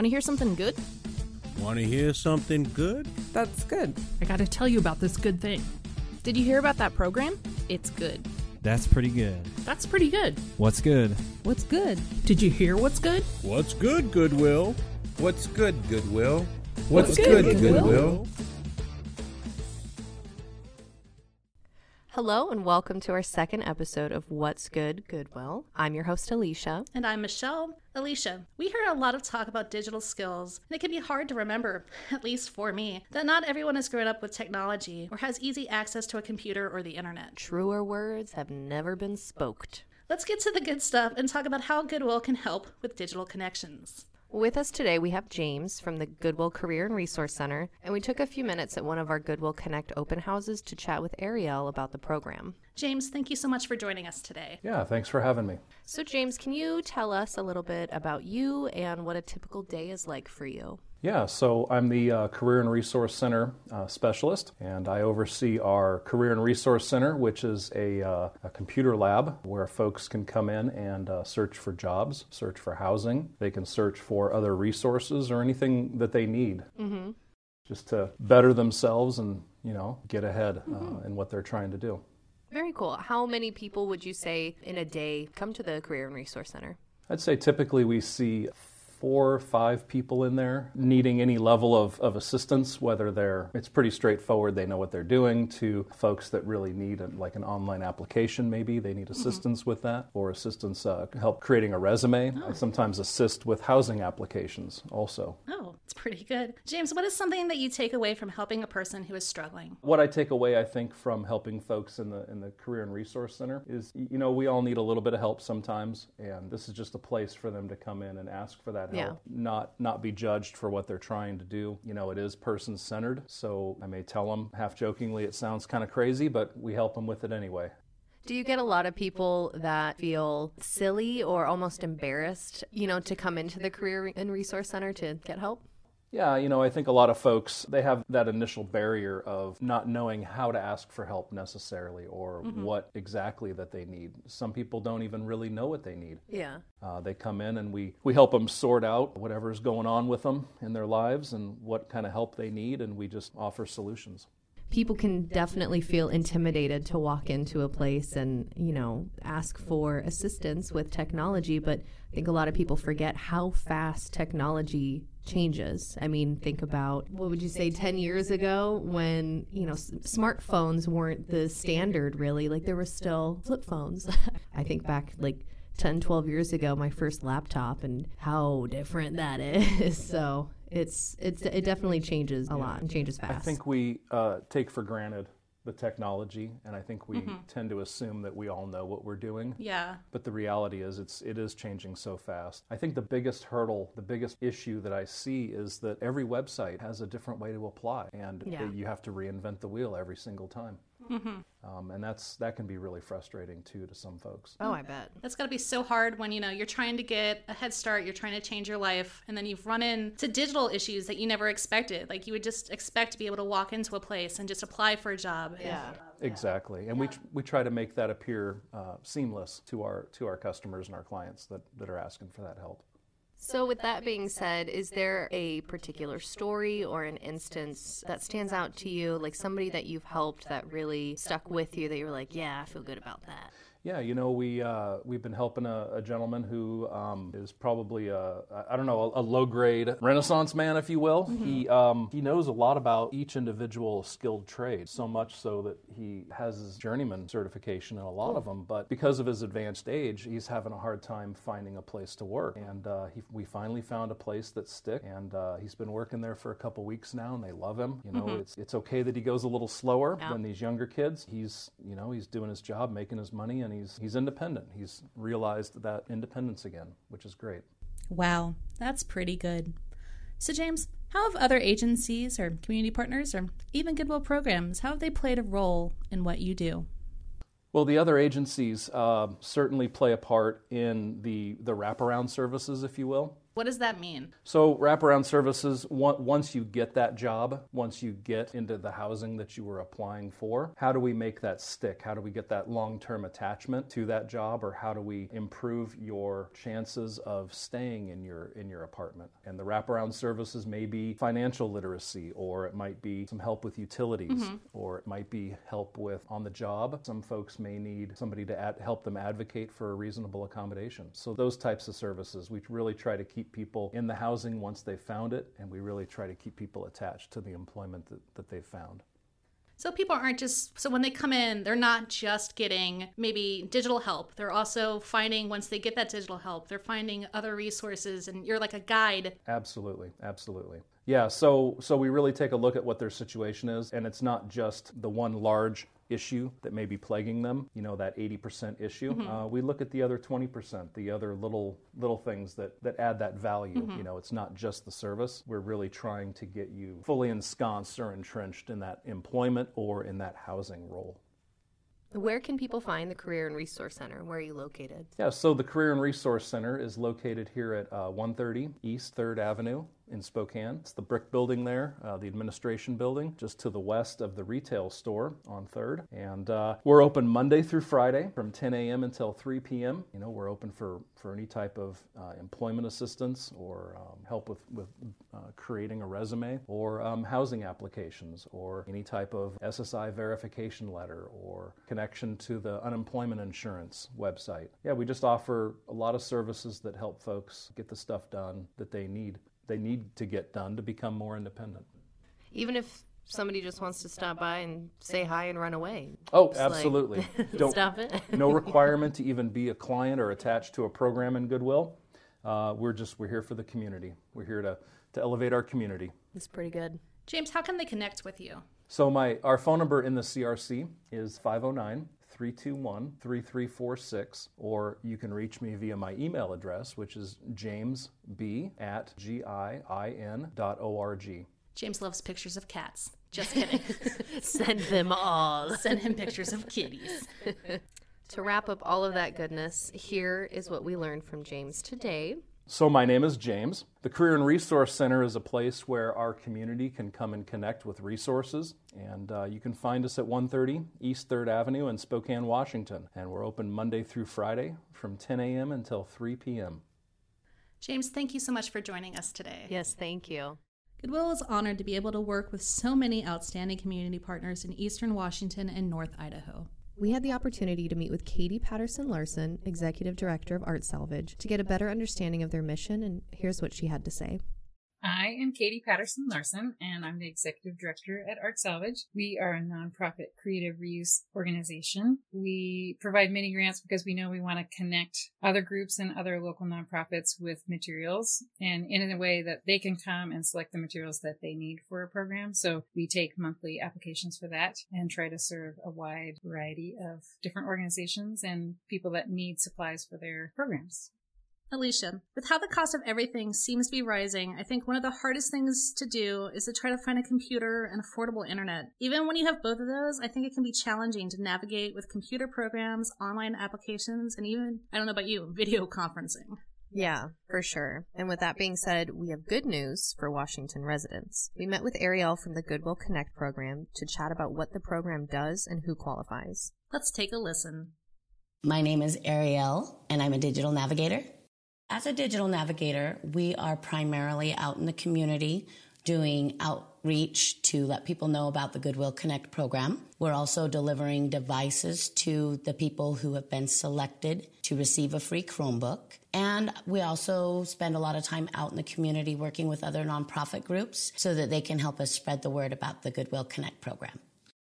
Want to hear something good? Want to hear something good? That's good. I gotta tell you about this good thing. Did you hear about that program? It's good. That's pretty good. That's pretty good. What's good? What's good? Did you hear what's good? What's good, Goodwill? What's good, Goodwill? What's good, Goodwill? Hello, and welcome to our second episode of What's Good, Goodwill. I'm your host, Alicia. And I'm Michelle. Alicia, we hear a lot of talk about digital skills, and it can be hard to remember, at least for me, that not everyone has grown up with technology or has easy access to a computer or the internet. Truer words have never been spoked. Let's get to the good stuff and talk about how Goodwill can help with digital connections. With us today, we have James from the Goodwill Career and Resource Center, and we took a few minutes at one of our Goodwill Connect open houses to chat with Arielle about the program. James, thank you so much for joining us today. Yeah, thanks for having me. So, James, can you tell us a little bit about you and what a typical day is like for you? Yeah, so I'm the uh, Career and Resource Center uh, specialist, and I oversee our Career and Resource Center, which is a, uh, a computer lab where folks can come in and uh, search for jobs, search for housing. They can search for other resources or anything that they need. Mm-hmm. Just to better themselves and you know get ahead uh, Mm-hmm. in what they're trying to do. Very cool. How many people would you say in a day come to the Career and Resource Center? I'd say typically we see four or five people in there needing any level of, of assistance, whether they're, it's pretty straightforward, they know what they're doing, to folks that really need a, like an online application maybe, they need assistance with that, or assistance, uh, help creating a resume. I sometimes assist with housing applications also. Oh, it's pretty good. James, what is something that you take away from helping a person who is struggling? What I take away, I think, from helping folks in the in the Career and Resource Center is, you know, we all need a little bit of help sometimes, and this is just a place for them to come in and ask for that Yeah. not not be judged for what they're trying to do. You know, it is person centered, so I may tell them half jokingly, it sounds kind of crazy, but we help them with it anyway. Do you get a lot of people that feel silly or almost embarrassed, you know, to come into the Career and Resource Center to get help? Yeah, you know, I think a lot of folks they have that initial barrier of not knowing how to ask for help necessarily or what exactly that they need. Some people don't even really know what they need. Yeah. Uh, they come in and we, we help them sort out whatever's going on with them in their lives and what kind of help they need, and we just offer solutions. People can definitely feel intimidated to walk into a place and, you know, ask for assistance with technology, but I think a lot of people forget how fast technology changes. I mean, think about what would you say 10 years ago when, you know, s- smartphones weren't the standard really, like there were still flip phones. I think back like 10, 12 years ago, my first laptop and how different that is. So it's, it's, it definitely changes a lot and changes fast. I think we uh, take for granted the technology, and I think we mm-hmm. tend to assume that we all know what we're doing. Yeah. But the reality is, it's it is changing so fast. I think the biggest hurdle, the biggest issue that I see is that every website has a different way to apply, and Yeah. you have to reinvent the wheel every single time. Um, and that's that can be really frustrating too to some folks. Oh, I bet. That's got to be so hard when you know you're trying to get a head start, you're trying to change your life, and then you've run into digital issues that you never expected. Like you would just expect to be able to walk into a place and just apply for a job. Yeah. Exactly, and we we try to make that appear uh, seamless to our to our customers and our clients that, that are asking for that help. So, with that being said, is there a particular story or an instance that stands out to you, like somebody that you've helped that really stuck with you that you were like, yeah, I feel good about that? Yeah, you know, we uh, we've been helping a, a gentleman who um, is probably a I don't know a, a low grade Renaissance man, if you will. He um, he knows a lot about each individual skilled trade, so much so that he has his journeyman certification in a lot of them. But because of his advanced age, he's having a hard time finding a place to work. And uh, he, we finally found a place that stick, and uh, he's been working there for a couple weeks now, and they love him. You know, it's it's okay that he goes a little slower than these younger kids. He's you know he's doing his job, making his money, and he's he's independent. He's realized that independence again, which is great. Wow, that's pretty good. So, James, how have other agencies or community partners or even Goodwill programs, how have they played a role in what you do? Well, the other agencies uh, certainly play a part in the, the wraparound services, if you will. What does that mean? So, wraparound services, once you get that job, once you get into the housing that you were applying for, how do we make that stick? How do we get that long term attachment to that job, or how do we improve your chances of staying in your, in your apartment? And the wraparound services may be financial literacy, or it might be some help with utilities, mm-hmm. or it might be help with on the job. Some folks may need somebody to ad- help them advocate for a reasonable accommodation. So, those types of services, we really try to keep keep people in the housing once they've found it, and we really try to keep people attached to the employment that, that they've found. So people aren't just so when they come in, they're not just getting maybe digital help. They're also finding once they get that digital help, they're finding other resources and you're like a guide. Absolutely. Absolutely. Yeah, so so we really take a look at what their situation is and it's not just the one large issue that may be plaguing them, you know, that 80% issue. Mm-hmm. Uh, we look at the other 20%, the other little little things that, that add that value. Mm-hmm. You know, it's not just the service. We're really trying to get you fully ensconced or entrenched in that employment or in that housing role. Where can people find the Career and Resource Center? Where are you located? Yeah, so the Career and Resource Center is located here at uh, 130 East 3rd Avenue in Spokane. It's the brick building there, uh, the administration building, just to the west of the retail store on 3rd. And uh, we're open Monday through Friday from 10 a.m. until 3 p.m. You know, we're open for, for any type of uh, employment assistance or um, help with, with uh, creating a resume or um, housing applications or any type of SSI verification letter or connection to the unemployment insurance website. Yeah, we just offer a lot of services that help folks get the stuff done that they need they need to get done to become more independent. Even if somebody just wants to stop by and say hi and run away. Oh, absolutely. Like, Don't stop it. no requirement to even be a client or attached to a program in Goodwill. Uh, we're just we're here for the community. We're here to to elevate our community. It's pretty good. James, how can they connect with you? So my our phone number in the CRC is 509 321 3346, or you can reach me via my email address, which is jamesb at giin.org. James loves pictures of cats. Just kidding. Send them all. Send him pictures of kitties. to wrap up all of that goodness, here is what we learned from James today. So, my name is James. The Career and Resource Center is a place where our community can come and connect with resources. And uh, you can find us at 130 East 3rd Avenue in Spokane, Washington. And we're open Monday through Friday from 10 a.m. until 3 p.m. James, thank you so much for joining us today. Yes, thank you. Goodwill is honored to be able to work with so many outstanding community partners in Eastern Washington and North Idaho we had the opportunity to meet with Katie Patterson Larson, Executive Director of Art Salvage, to get a better understanding of their mission, and here's what she had to say. I am Katie Patterson Larson, and I'm the executive director at Art Salvage. We are a nonprofit creative reuse organization. We provide mini grants because we know we want to connect other groups and other local nonprofits with materials and in a way that they can come and select the materials that they need for a program. So we take monthly applications for that and try to serve a wide variety of different organizations and people that need supplies for their programs. Alicia, with how the cost of everything seems to be rising, I think one of the hardest things to do is to try to find a computer and affordable internet. Even when you have both of those, I think it can be challenging to navigate with computer programs, online applications, and even, I don't know about you, video conferencing. Yeah, for sure. And with that being said, we have good news for Washington residents. We met with Arielle from the Goodwill Connect program to chat about what the program does and who qualifies. Let's take a listen. My name is Arielle, and I'm a digital navigator. As a digital navigator, we are primarily out in the community doing outreach to let people know about the Goodwill Connect program. We're also delivering devices to the people who have been selected to receive a free Chromebook. And we also spend a lot of time out in the community working with other nonprofit groups so that they can help us spread the word about the Goodwill Connect program.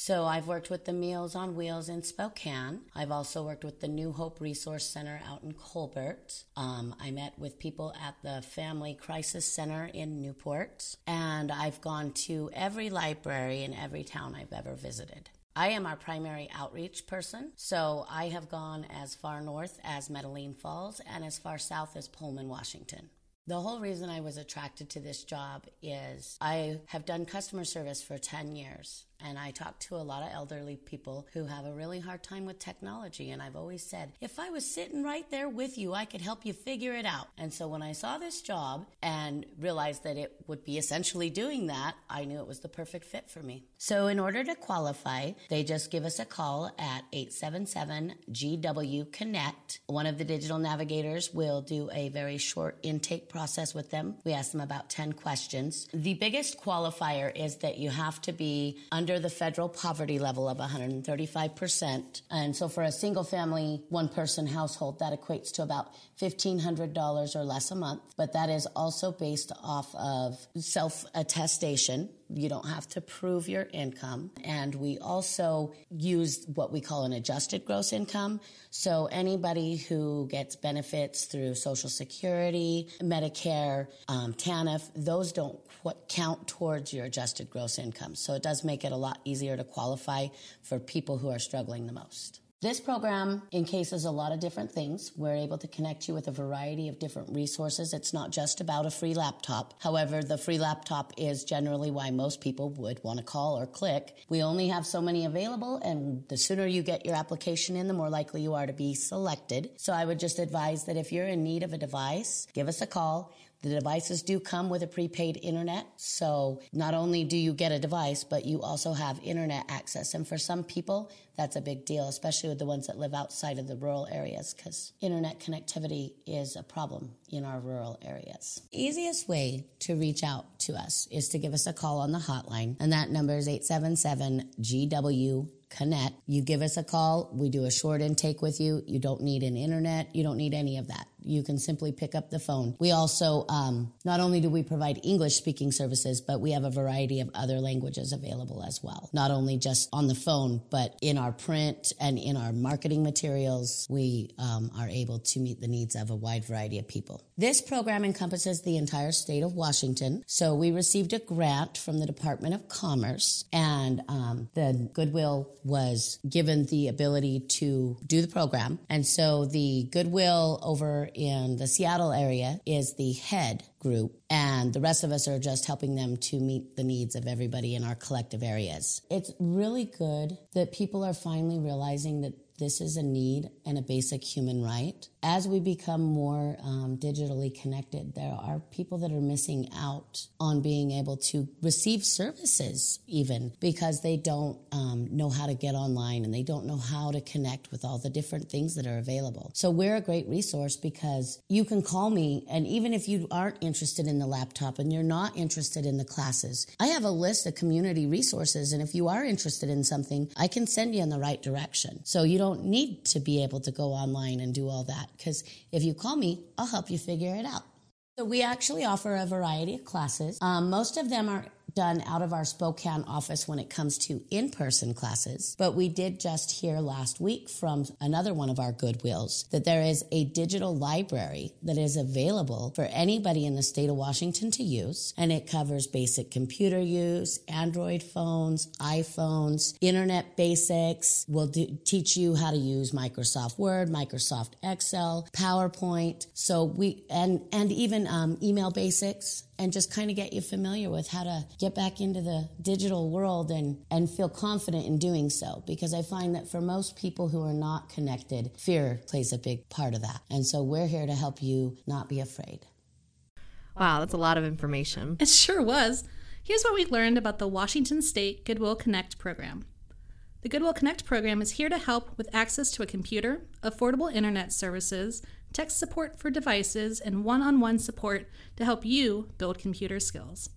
So I've worked with the Meals on Wheels in Spokane. I've also worked with the New Hope Resource Center out in Colbert. Um, I met with people at the Family Crisis Center in Newport. And I've gone to every library in every town I've ever visited. I am our primary outreach person, so I have gone as far north as Metaline Falls and as far south as Pullman, Washington. The whole reason I was attracted to this job is I have done customer service for 10 years And I talk to a lot of elderly people who have a really hard time with technology. And I've always said, if I was sitting right there with you, I could help you figure it out. And so when I saw this job and realized that it would be essentially doing that, I knew it was the perfect fit for me. So in order to qualify, they just give us a call at 877 GW Connect. One of the digital navigators will do a very short intake process with them. We ask them about 10 questions. The biggest qualifier is that you have to be under the federal poverty level of 135%. And so for a single family, one person household, that equates to about $1,500 or less a month. But that is also based off of self attestation. You don't have to prove your income. And we also use what we call an adjusted gross income. So anybody who gets benefits through Social Security, Medicare, um, TANF, those don't qu- count towards your adjusted gross income. So it does make it a lot easier to qualify for people who are struggling the most. This program encases a lot of different things. We're able to connect you with a variety of different resources. It's not just about a free laptop. However, the free laptop is generally why most people would want to call or click. We only have so many available, and the sooner you get your application in, the more likely you are to be selected. So I would just advise that if you're in need of a device, give us a call. The devices do come with a prepaid internet. So not only do you get a device, but you also have internet access. And for some people, that's a big deal, especially with the ones that live outside of the rural areas, because internet connectivity is a problem in our rural areas. Easiest way to reach out to us is to give us a call on the hotline, and that number is 877 GW Connect. You give us a call, we do a short intake with you. You don't need an internet, you don't need any of that. You can simply pick up the phone. We also, um, not only do we provide English speaking services, but we have a variety of other languages available as well. Not only just on the phone, but in our print and in our marketing materials, we um, are able to meet the needs of a wide variety of people. This program encompasses the entire state of Washington. So we received a grant from the Department of Commerce, and um, the Goodwill was given the ability to do the program. And so the Goodwill over in the Seattle area is the head group, and the rest of us are just helping them to meet the needs of everybody in our collective areas. It's really good that people are finally realizing that this is a need and a basic human right. As we become more um, digitally connected, there are people that are missing out on being able to receive services, even because they don't um, know how to get online and they don't know how to connect with all the different things that are available. So we're a great resource because you can call me, and even if you aren't interested in the laptop and you're not interested in the classes, I have a list of community resources, and if you are interested in something, I can send you in the right direction. So you don't need to be able to go online and do all that because if you call me, I'll help you figure it out. So we actually offer a variety of classes. Um, most of them are done out of our Spokane office when it comes to in-person classes. But we did just hear last week from another one of our Goodwills that there is a digital library that is available for anybody in the state of Washington to use. And it covers basic computer use, Android phones, iPhones, internet basics. We'll do, teach you how to use Microsoft Word, Microsoft Excel, PowerPoint. So we, and, and even um, email basics and just kind of get you familiar with how to get back into the digital world and, and feel confident in doing so. Because I find that for most people who are not connected, fear plays a big part of that. And so we're here to help you not be afraid. Wow, that's a lot of information. It sure was. Here's what we learned about the Washington State Goodwill Connect program. The Goodwill Connect program is here to help with access to a computer, affordable internet services, tech support for devices, and one on one support to help you build computer skills.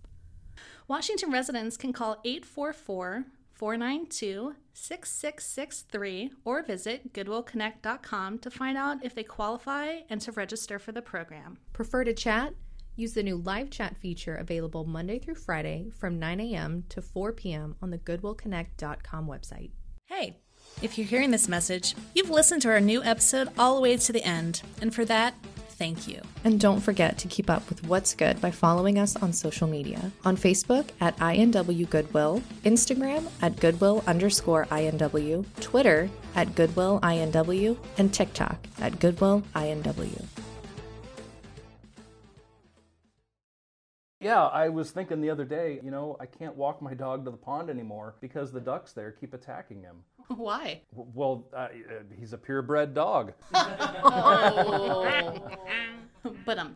Washington residents can call 844 492 6663 or visit goodwillconnect.com to find out if they qualify and to register for the program. Prefer to chat? Use the new live chat feature available Monday through Friday from 9 a.m. to 4 p.m. on the goodwillconnect.com website. Hey, if you're hearing this message, you've listened to our new episode all the way to the end, and for that, thank you. And don't forget to keep up with what's good by following us on social media. On Facebook at INW Goodwill, Instagram at Goodwill underscore INW, Twitter at Goodwill INW, and TikTok at Goodwill INW. Yeah, I was thinking the other day, you know, I can't walk my dog to the pond anymore because the ducks there keep attacking him. Why? W- Well, uh, uh, he's a purebred dog. Oh. but um.